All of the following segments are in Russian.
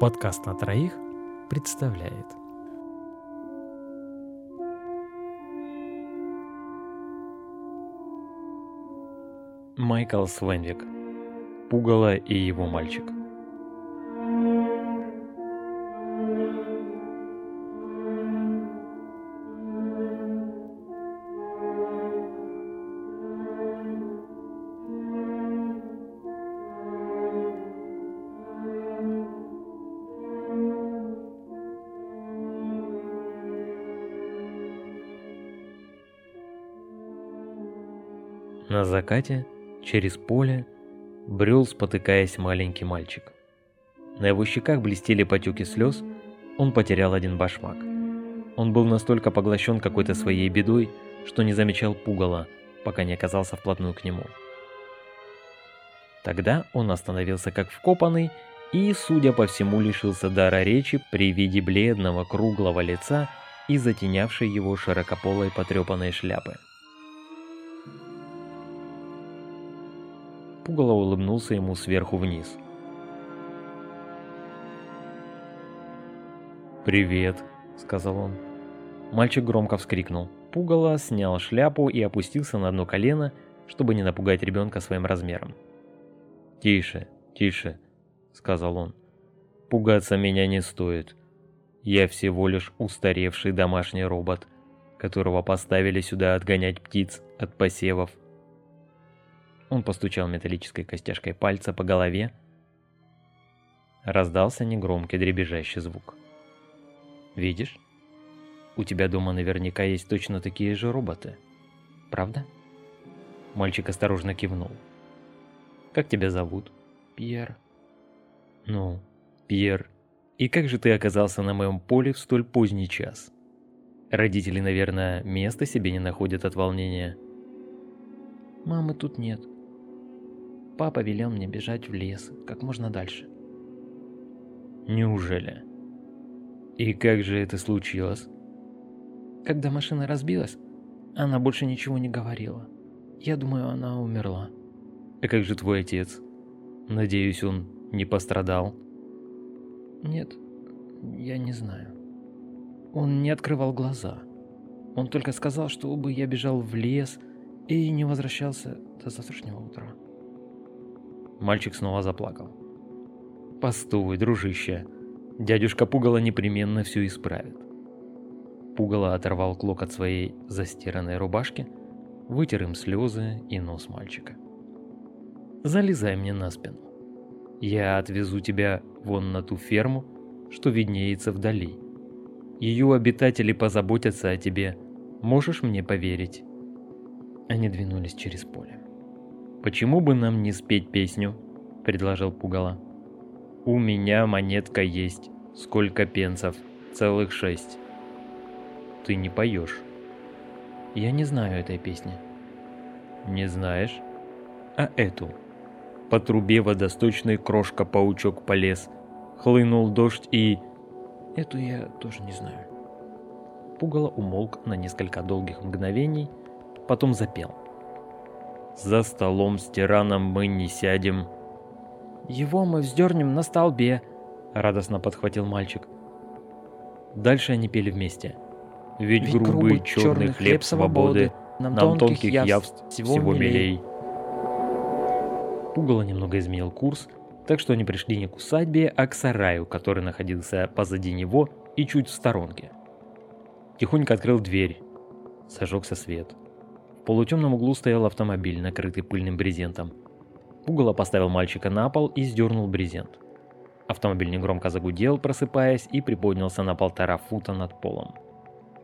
Подкаст на троих представляет. Майкл Свенвик. Пугало и его мальчик На закате, через поле, брел, спотыкаясь маленький мальчик. На его щеках блестели потеки слез, он потерял один башмак. Он был настолько поглощен какой-то своей бедой, что не замечал пугала, пока не оказался вплотную к нему. Тогда он остановился как вкопанный и, судя по всему, лишился дара речи при виде бледного круглого лица и затенявшей его широкополой потрепанной шляпы. Пугало улыбнулся ему сверху вниз. «Привет», — сказал он. Мальчик громко вскрикнул. Пугало снял шляпу и опустился на одно колено, чтобы не напугать ребенка своим размером. «Тише, тише», — сказал он. «Пугаться меня не стоит. Я всего лишь устаревший домашний робот, которого поставили сюда отгонять птиц от посевов он постучал металлической костяшкой пальца по голове. Раздался негромкий дребезжащий звук. «Видишь? У тебя дома наверняка есть точно такие же роботы. Правда?» Мальчик осторожно кивнул. «Как тебя зовут?» «Пьер». «Ну, Пьер, и как же ты оказался на моем поле в столь поздний час?» Родители, наверное, места себе не находят от волнения. «Мамы тут нет», Папа велел мне бежать в лес, как можно дальше. Неужели? И как же это случилось? Когда машина разбилась, она больше ничего не говорила. Я думаю, она умерла. А как же твой отец? Надеюсь, он не пострадал? Нет, я не знаю. Он не открывал глаза. Он только сказал, чтобы я бежал в лес и не возвращался до завтрашнего утра. Мальчик снова заплакал. «Постой, дружище. Дядюшка Пугало непременно все исправит». Пугало оторвал клок от своей застиранной рубашки, вытер им слезы и нос мальчика. «Залезай мне на спину. Я отвезу тебя вон на ту ферму, что виднеется вдали. Ее обитатели позаботятся о тебе. Можешь мне поверить?» Они двинулись через поле. «Почему бы нам не спеть песню?» – предложил Пугало. «У меня монетка есть. Сколько пенсов? Целых шесть». «Ты не поешь». «Я не знаю этой песни». «Не знаешь?» «А эту?» По трубе водосточной крошка-паучок полез. Хлынул дождь и... Эту я тоже не знаю. Пугало умолк на несколько долгих мгновений, потом запел. За столом с тираном мы не сядем. Его мы вздернем на столбе, радостно подхватил мальчик. Дальше они пели вместе. Ведь, Ведь грубый, грубый черный хлеб свободы нам, нам тонких явств всего, всего милей. Пугало немного изменил курс, так что они пришли не к усадьбе, а к сараю, который находился позади него и чуть в сторонке. Тихонько открыл дверь. Зажегся свет полутемном углу стоял автомобиль, накрытый пыльным брезентом. Пугало поставил мальчика на пол и сдернул брезент. Автомобиль негромко загудел, просыпаясь, и приподнялся на полтора фута над полом.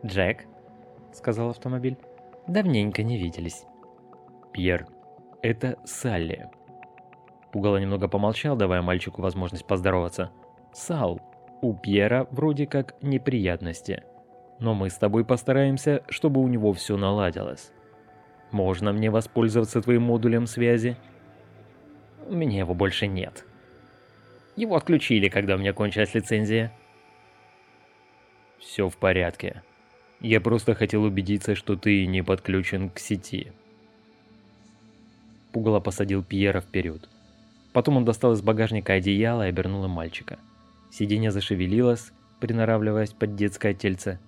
«Джек», — сказал автомобиль, — «давненько не виделись». «Пьер, это Салли». Пугало немного помолчал, давая мальчику возможность поздороваться. «Сал, у Пьера вроде как неприятности, но мы с тобой постараемся, чтобы у него все наладилось». Можно мне воспользоваться твоим модулем связи? У меня его больше нет. Его отключили, когда у меня кончилась лицензия. Все в порядке. Я просто хотел убедиться, что ты не подключен к сети. Пугало посадил Пьера вперед. Потом он достал из багажника одеяло и обернул мальчика. Сиденье зашевелилось, приноравливаясь под детское тельце.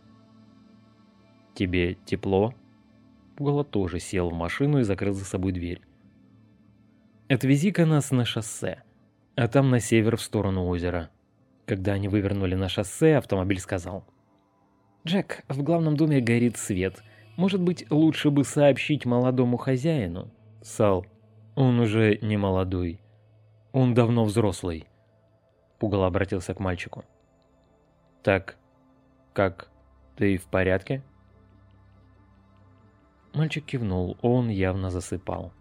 «Тебе тепло?» Пугало тоже сел в машину и закрыл за собой дверь. «Отвези-ка нас на шоссе, а там на север в сторону озера». Когда они вывернули на шоссе, автомобиль сказал. «Джек, в главном доме горит свет. Может быть, лучше бы сообщить молодому хозяину?» «Сал, он уже не молодой. Он давно взрослый». Пугало обратился к мальчику. «Так, как, ты в порядке?» Мальчик кивнул, он явно засыпал.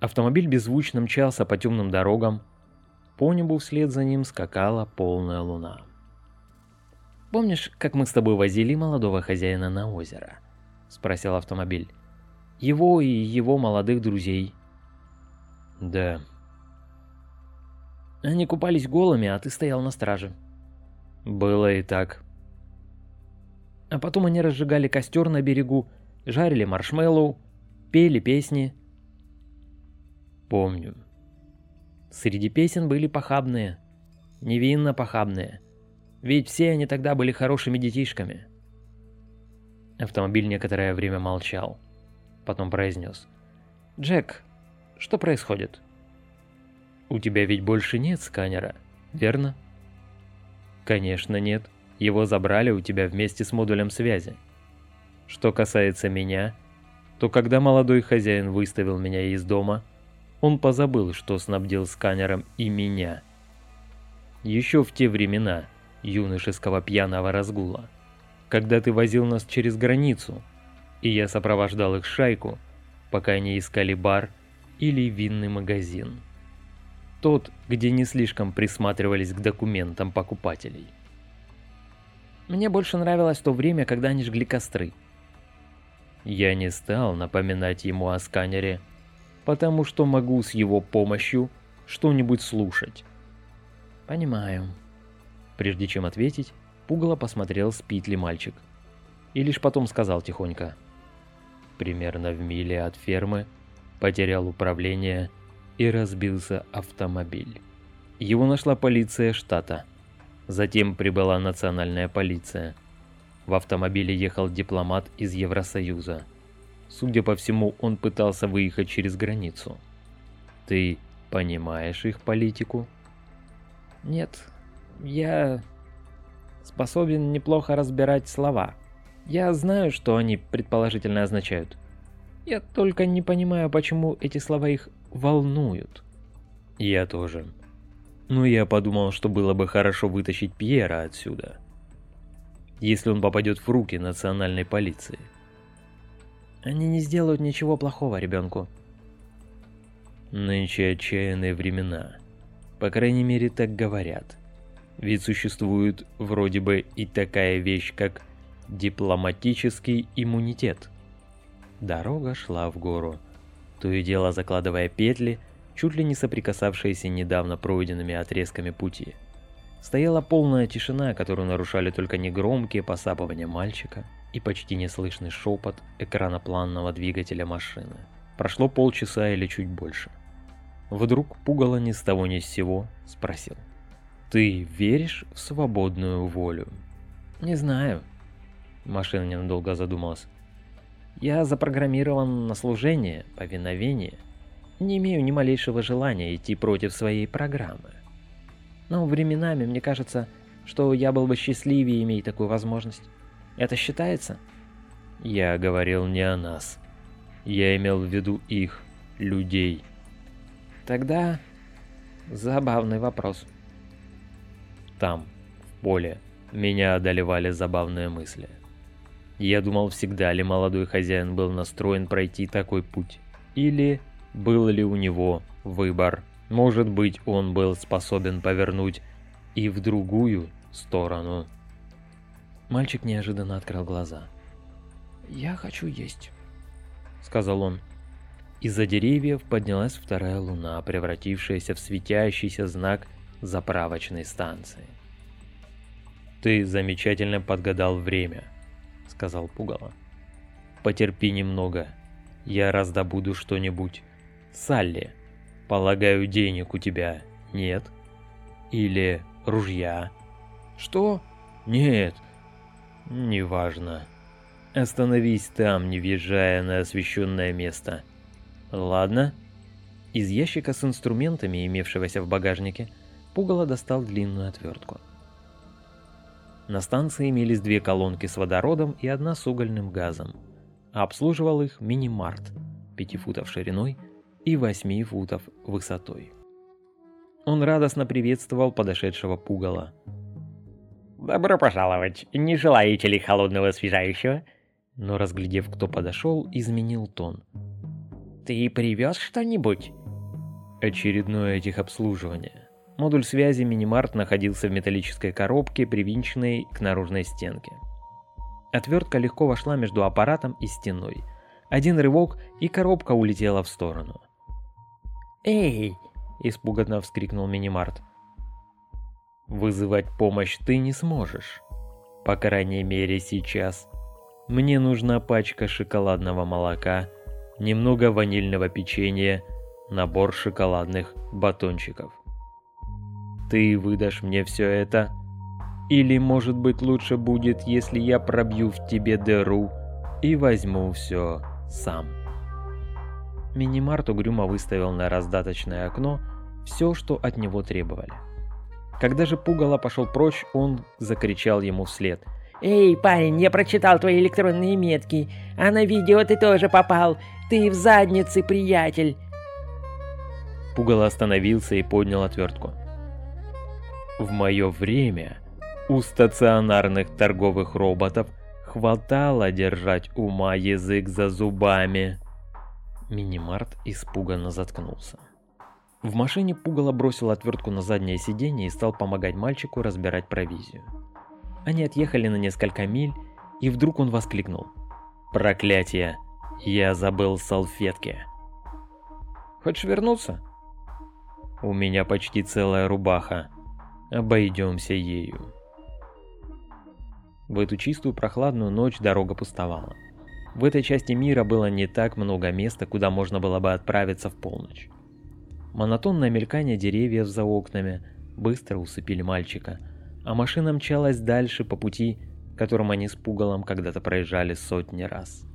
Автомобиль беззвучно мчался по темным дорогам, по небу вслед за ним скакала полная луна. «Помнишь, как мы с тобой возили молодого хозяина на озеро?» — спросил автомобиль. «Его и его молодых друзей». «Да». «Они купались голыми, а ты стоял на страже». «Было и так». А потом они разжигали костер на берегу, жарили маршмеллоу, пели песни. «Помню». Среди песен были похабные, невинно похабные. Ведь все они тогда были хорошими детишками. Автомобиль некоторое время молчал. Потом произнес. «Джек, что происходит?» «У тебя ведь больше нет сканера, верно?» «Конечно нет. Его забрали у тебя вместе с модулем связи. Что касается меня, то когда молодой хозяин выставил меня из дома, он позабыл, что снабдил сканером и меня. Еще в те времена юношеского пьяного разгула, когда ты возил нас через границу, и я сопровождал их шайку, пока они искали бар или винный магазин. Тот, где не слишком присматривались к документам покупателей. Мне больше нравилось то время, когда они жгли костры. Я не стал напоминать ему о сканере, потому что могу с его помощью что-нибудь слушать. Понимаю. Прежде чем ответить, Пугало посмотрел, спит ли мальчик. И лишь потом сказал тихонько. Примерно в миле от фермы потерял управление и разбился автомобиль. Его нашла полиция штата. Затем прибыла национальная полиция. В автомобиле ехал дипломат из Евросоюза. Судя по всему, он пытался выехать через границу. Ты понимаешь их политику? Нет, я способен неплохо разбирать слова. Я знаю, что они предположительно означают. Я только не понимаю, почему эти слова их волнуют. Я тоже. Но я подумал, что было бы хорошо вытащить Пьера отсюда. Если он попадет в руки национальной полиции. Они не сделают ничего плохого ребенку. Нынче отчаянные времена. По крайней мере, так говорят. Ведь существует вроде бы и такая вещь, как дипломатический иммунитет. Дорога шла в гору, то и дело закладывая петли, чуть ли не соприкасавшиеся недавно пройденными отрезками пути. Стояла полная тишина, которую нарушали только негромкие посапывания мальчика – и почти неслышный шепот экранопланного двигателя машины. Прошло полчаса или чуть больше. Вдруг пугало ни с того ни с сего спросил. «Ты веришь в свободную волю?» «Не знаю». Машина ненадолго задумалась. «Я запрограммирован на служение, повиновение. Не имею ни малейшего желания идти против своей программы. Но временами мне кажется, что я был бы счастливее, имея такую возможность. Это считается? Я говорил не о нас. Я имел в виду их, людей. Тогда забавный вопрос. Там, в поле, меня одолевали забавные мысли. Я думал, всегда ли молодой хозяин был настроен пройти такой путь. Или был ли у него выбор. Может быть, он был способен повернуть и в другую сторону. Мальчик неожиданно открыл глаза. «Я хочу есть», — сказал он. Из-за деревьев поднялась вторая луна, превратившаяся в светящийся знак заправочной станции. «Ты замечательно подгадал время», — сказал Пугало. «Потерпи немного, я раздобуду что-нибудь. Салли, полагаю, денег у тебя нет? Или ружья. Что? Нет, неважно. Остановись там, не въезжая на освещенное место. Ладно? Из ящика с инструментами, имевшегося в багажнике, Пугало достал длинную отвертку. На станции имелись две колонки с водородом и одна с угольным газом. обслуживал их мини-март, 5 футов шириной и 8 футов высотой. Он радостно приветствовал подошедшего пугала. «Добро пожаловать! Не желаете ли холодного освежающего?» Но разглядев, кто подошел, изменил тон. «Ты привез что-нибудь?» Очередное техобслуживание. Модуль связи Минимарт находился в металлической коробке, привинченной к наружной стенке. Отвертка легко вошла между аппаратом и стеной. Один рывок, и коробка улетела в сторону. «Эй!» – испуганно вскрикнул Минимарт. «Вызывать помощь ты не сможешь. По крайней мере сейчас. Мне нужна пачка шоколадного молока, немного ванильного печенья, набор шоколадных батончиков. Ты выдашь мне все это? Или, может быть, лучше будет, если я пробью в тебе дыру и возьму все сам. Минимарт угрюмо выставил на раздаточное окно все, что от него требовали. Когда же Пугало пошел прочь, он закричал ему вслед. «Эй, парень, я прочитал твои электронные метки, а на видео ты тоже попал. Ты в заднице, приятель!» Пугало остановился и поднял отвертку. В мое время у стационарных торговых роботов хватало держать ума язык за зубами. Минимарт испуганно заткнулся. В машине Пугало бросил отвертку на заднее сиденье и стал помогать мальчику разбирать провизию. Они отъехали на несколько миль, и вдруг он воскликнул. «Проклятие! Я забыл салфетки!» «Хочешь вернуться?» «У меня почти целая рубаха. Обойдемся ею. В эту чистую прохладную ночь дорога пустовала. В этой части мира было не так много места, куда можно было бы отправиться в полночь. Монотонное мелькание деревьев за окнами быстро усыпили мальчика, а машина мчалась дальше по пути, которым они с Пугалом когда-то проезжали сотни раз.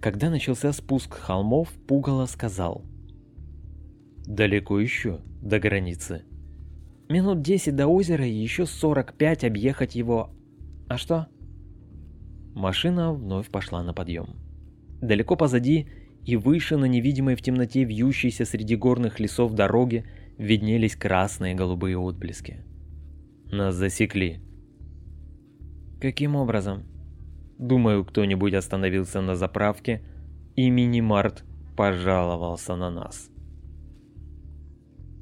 Когда начался спуск холмов, Пугало сказал. «Далеко еще, до границы». Минут 10 до озера и еще 45 объехать его. А что? Машина вновь пошла на подъем. Далеко позади и выше на невидимой в темноте вьющейся среди горных лесов дороге виднелись красные и голубые отблески. Нас засекли. Каким образом? Думаю, кто-нибудь остановился на заправке, и мини-март пожаловался на нас.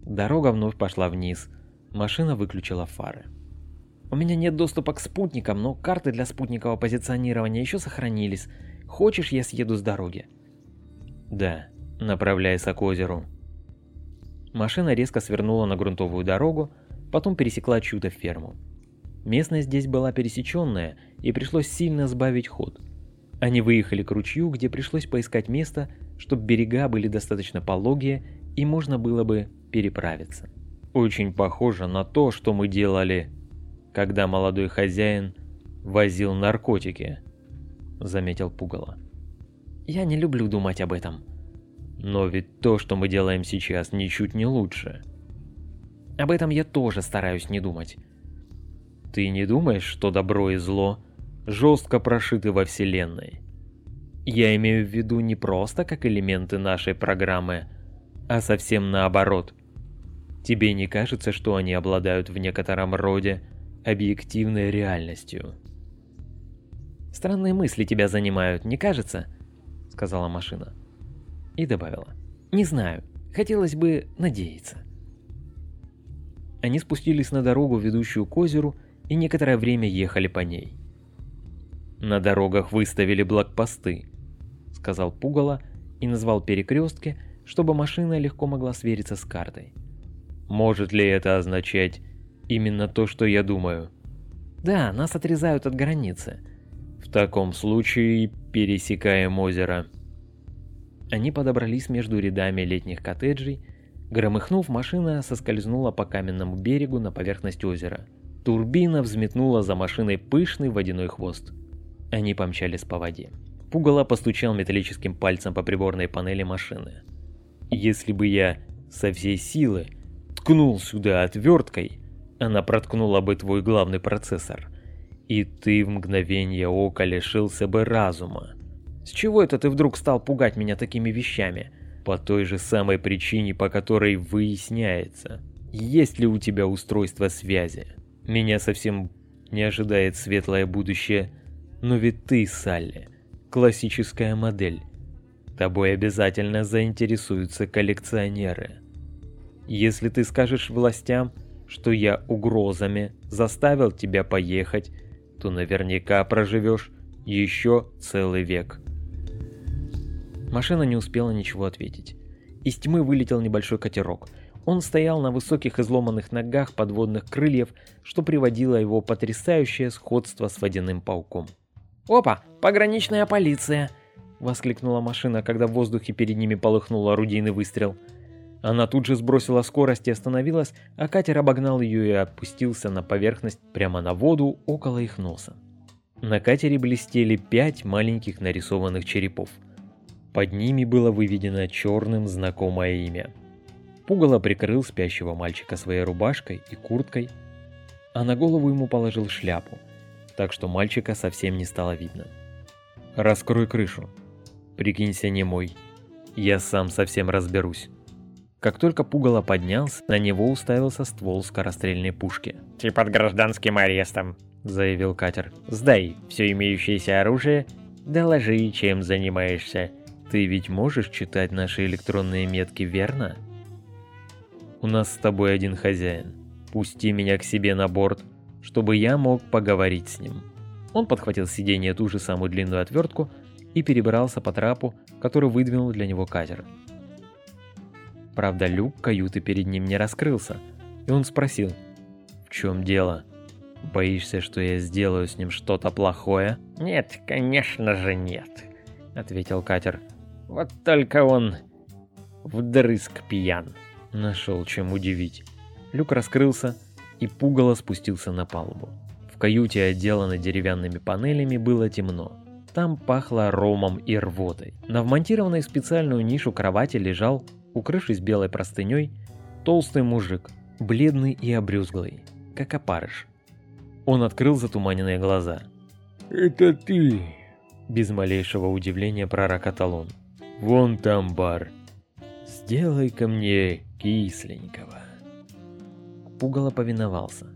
Дорога вновь пошла вниз, Машина выключила фары. У меня нет доступа к спутникам, но карты для спутникового позиционирования еще сохранились. Хочешь, я съеду с дороги? Да, направляйся к озеру. Машина резко свернула на грунтовую дорогу, потом пересекла чью-то ферму. Местность здесь была пересеченная, и пришлось сильно сбавить ход. Они выехали к ручью, где пришлось поискать место, чтобы берега были достаточно пологие и можно было бы переправиться. Очень похоже на то, что мы делали, когда молодой хозяин возил наркотики, заметил Пугало. Я не люблю думать об этом. Но ведь то, что мы делаем сейчас, ничуть не лучше. Об этом я тоже стараюсь не думать. Ты не думаешь, что добро и зло жестко прошиты во Вселенной? Я имею в виду не просто как элементы нашей программы, а совсем наоборот. Тебе не кажется, что они обладают в некотором роде объективной реальностью? Странные мысли тебя занимают, не кажется? сказала машина. И добавила: "Не знаю, хотелось бы надеяться". Они спустились на дорогу, ведущую к озеру, и некоторое время ехали по ней. На дорогах выставили блокпосты, сказал Пугало и назвал перекрестки, чтобы машина легко могла свериться с картой. Может ли это означать именно то, что я думаю? Да, нас отрезают от границы. В таком случае пересекаем озеро. Они подобрались между рядами летних коттеджей, Громыхнув, машина соскользнула по каменному берегу на поверхность озера. Турбина взметнула за машиной пышный водяной хвост. Они помчались по воде. Пугало постучал металлическим пальцем по приборной панели машины. Если бы я со всей силы ткнул сюда отверткой, она проткнула бы твой главный процессор. И ты в мгновение ока лишился бы разума. С чего это ты вдруг стал пугать меня такими вещами? По той же самой причине, по которой выясняется, есть ли у тебя устройство связи. Меня совсем не ожидает светлое будущее, но ведь ты, Салли, классическая модель. Тобой обязательно заинтересуются коллекционеры. Если ты скажешь властям, что я угрозами заставил тебя поехать, то наверняка проживешь еще целый век. Машина не успела ничего ответить. Из тьмы вылетел небольшой катерок. Он стоял на высоких изломанных ногах подводных крыльев, что приводило его потрясающее сходство с водяным пауком. «Опа, пограничная полиция!» — воскликнула машина, когда в воздухе перед ними полыхнул орудийный выстрел. Она тут же сбросила скорость и остановилась, а катер обогнал ее и опустился на поверхность прямо на воду около их носа. На катере блестели пять маленьких нарисованных черепов — под ними было выведено черным знакомое имя. Пугало прикрыл спящего мальчика своей рубашкой и курткой, а на голову ему положил шляпу, так что мальчика совсем не стало видно. «Раскрой крышу. Прикинься не мой. Я сам совсем разберусь». Как только Пугало поднялся, на него уставился ствол скорострельной пушки. «Ты под гражданским арестом», — заявил катер. «Сдай все имеющееся оружие, доложи, чем занимаешься, ты ведь можешь читать наши электронные метки, верно? У нас с тобой один хозяин. Пусти меня к себе на борт, чтобы я мог поговорить с ним. Он подхватил с сиденья ту же самую длинную отвертку и перебрался по трапу, который выдвинул для него катер. Правда, люк каюты перед ним не раскрылся, и он спросил, «В чем дело? Боишься, что я сделаю с ним что-то плохое?» «Нет, конечно же нет», — ответил катер. Вот только он вдрызг пьян. Нашел чем удивить. Люк раскрылся, и пугало спустился на палубу. В каюте, отделанной деревянными панелями, было темно. Там пахло ромом и рвотой. На вмонтированной в специальную нишу кровати лежал, укрывшись белой простыней, толстый мужик, бледный и обрюзглый, как опарыш. Он открыл затуманенные глаза. «Это ты!» Без малейшего удивления пророкотал он. Вон там бар. Сделай-ка мне кисленького. Пугало повиновался.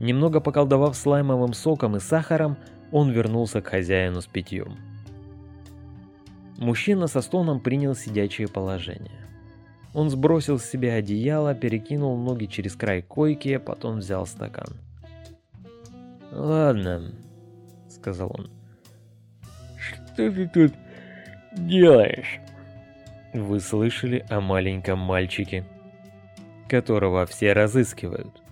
Немного поколдовав слаймовым соком и сахаром, он вернулся к хозяину с питьем. Мужчина со стоном принял сидячее положение. Он сбросил с себя одеяло, перекинул ноги через край койки, а потом взял стакан. «Ладно», — сказал он. «Что ты тут делаешь?» Вы слышали о маленьком мальчике, которого все разыскивают?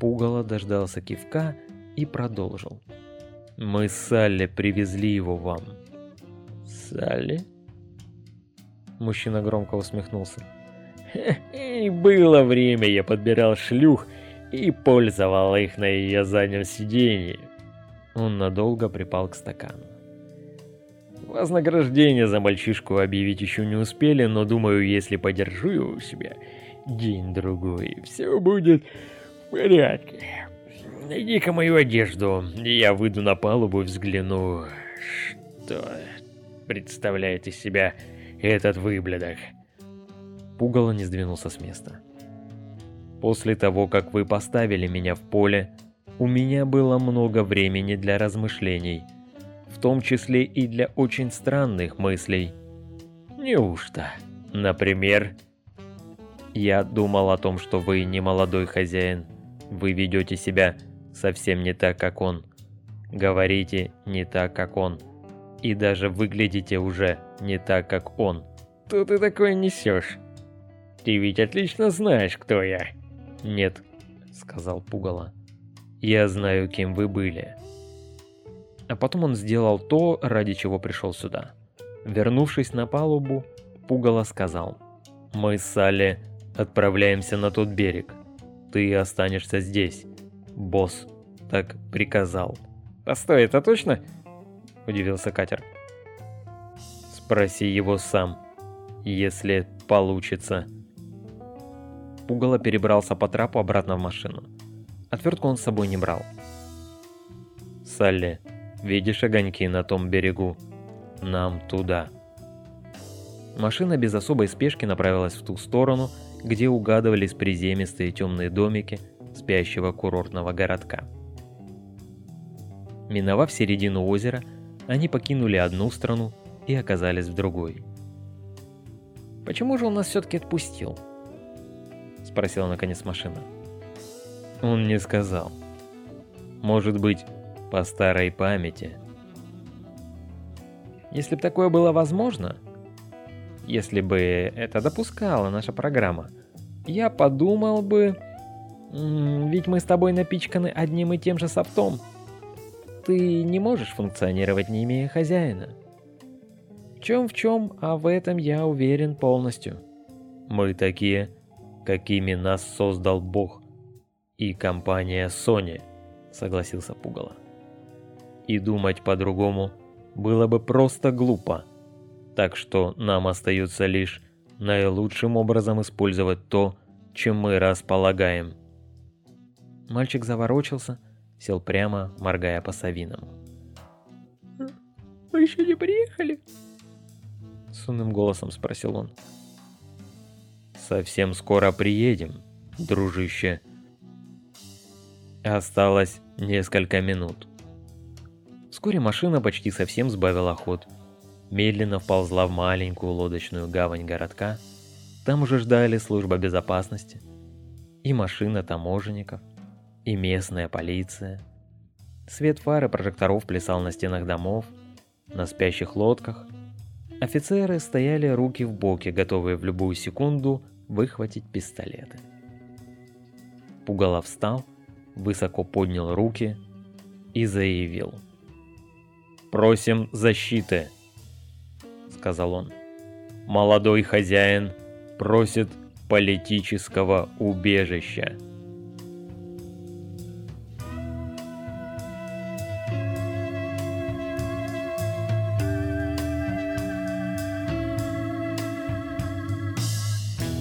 Пугало дождался кивка и продолжил. Мы с Салли привезли его вам. Салли? Мужчина громко усмехнулся. И было время, я подбирал шлюх и пользовал их на ее заднем сиденье. Он надолго припал к стакану. Вознаграждение за мальчишку объявить еще не успели, но думаю, если подержу его у себя день-другой, все будет в порядке. Найди-ка мою одежду, я выйду на палубу и взгляну, что представляет из себя этот выблядок. Пугало не сдвинулся с места. После того, как вы поставили меня в поле, у меня было много времени для размышлений – в том числе и для очень странных мыслей. Неужто? Например, я думал о том, что вы не молодой хозяин. Вы ведете себя совсем не так, как он. Говорите не так, как он. И даже выглядите уже не так, как он. Что ты такое несешь? Ты ведь отлично знаешь, кто я. Нет, сказал Пугало. Я знаю, кем вы были. А потом он сделал то, ради чего пришел сюда. Вернувшись на палубу, Пугало сказал, «Мы с Салли отправляемся на тот берег. Ты останешься здесь. Босс так приказал. Постой, это точно? Удивился катер. Спроси его сам, если получится. Пугало перебрался по трапу обратно в машину. Отвертку он с собой не брал. Салли, видишь огоньки на том берегу? Нам туда. Машина без особой спешки направилась в ту сторону, где угадывались приземистые темные домики спящего курортного городка. Миновав середину озера, они покинули одну страну и оказались в другой. «Почему же он нас все-таки отпустил?» — спросила наконец машина. Он не сказал. Может быть, по старой памяти. Если бы такое было возможно, если бы это допускала наша программа, я подумал бы... Ведь мы с тобой напичканы одним и тем же софтом. Ты не можешь функционировать, не имея хозяина. В чем в чем, а в этом я уверен полностью. Мы такие, какими нас создал Бог и компания Sony, согласился Пугало. И думать по-другому было бы просто глупо. Так что нам остается лишь наилучшим образом использовать то, чем мы располагаем. Мальчик заворочился, сел прямо, моргая по совинам. «Вы еще не приехали?» Сонным голосом спросил он. «Совсем скоро приедем, дружище», Осталось несколько минут. Вскоре машина почти совсем сбавила ход. Медленно вползла в маленькую лодочную гавань городка. Там уже ждали служба безопасности. И машина таможенников, и местная полиция. Свет фар и прожекторов плясал на стенах домов, на спящих лодках. Офицеры стояли руки в боки, готовые в любую секунду выхватить пистолеты. Пугало встал высоко поднял руки и заявил. «Просим защиты», — сказал он. «Молодой хозяин просит политического убежища».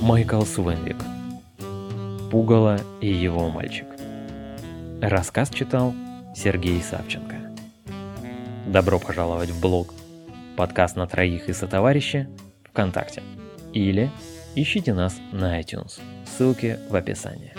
Майкл Свенвик. Пугало и его мальчик. Рассказ читал Сергей Савченко. Добро пожаловать в блог «Подкаст на троих и сотоварища» ВКонтакте. Или ищите нас на iTunes. Ссылки в описании.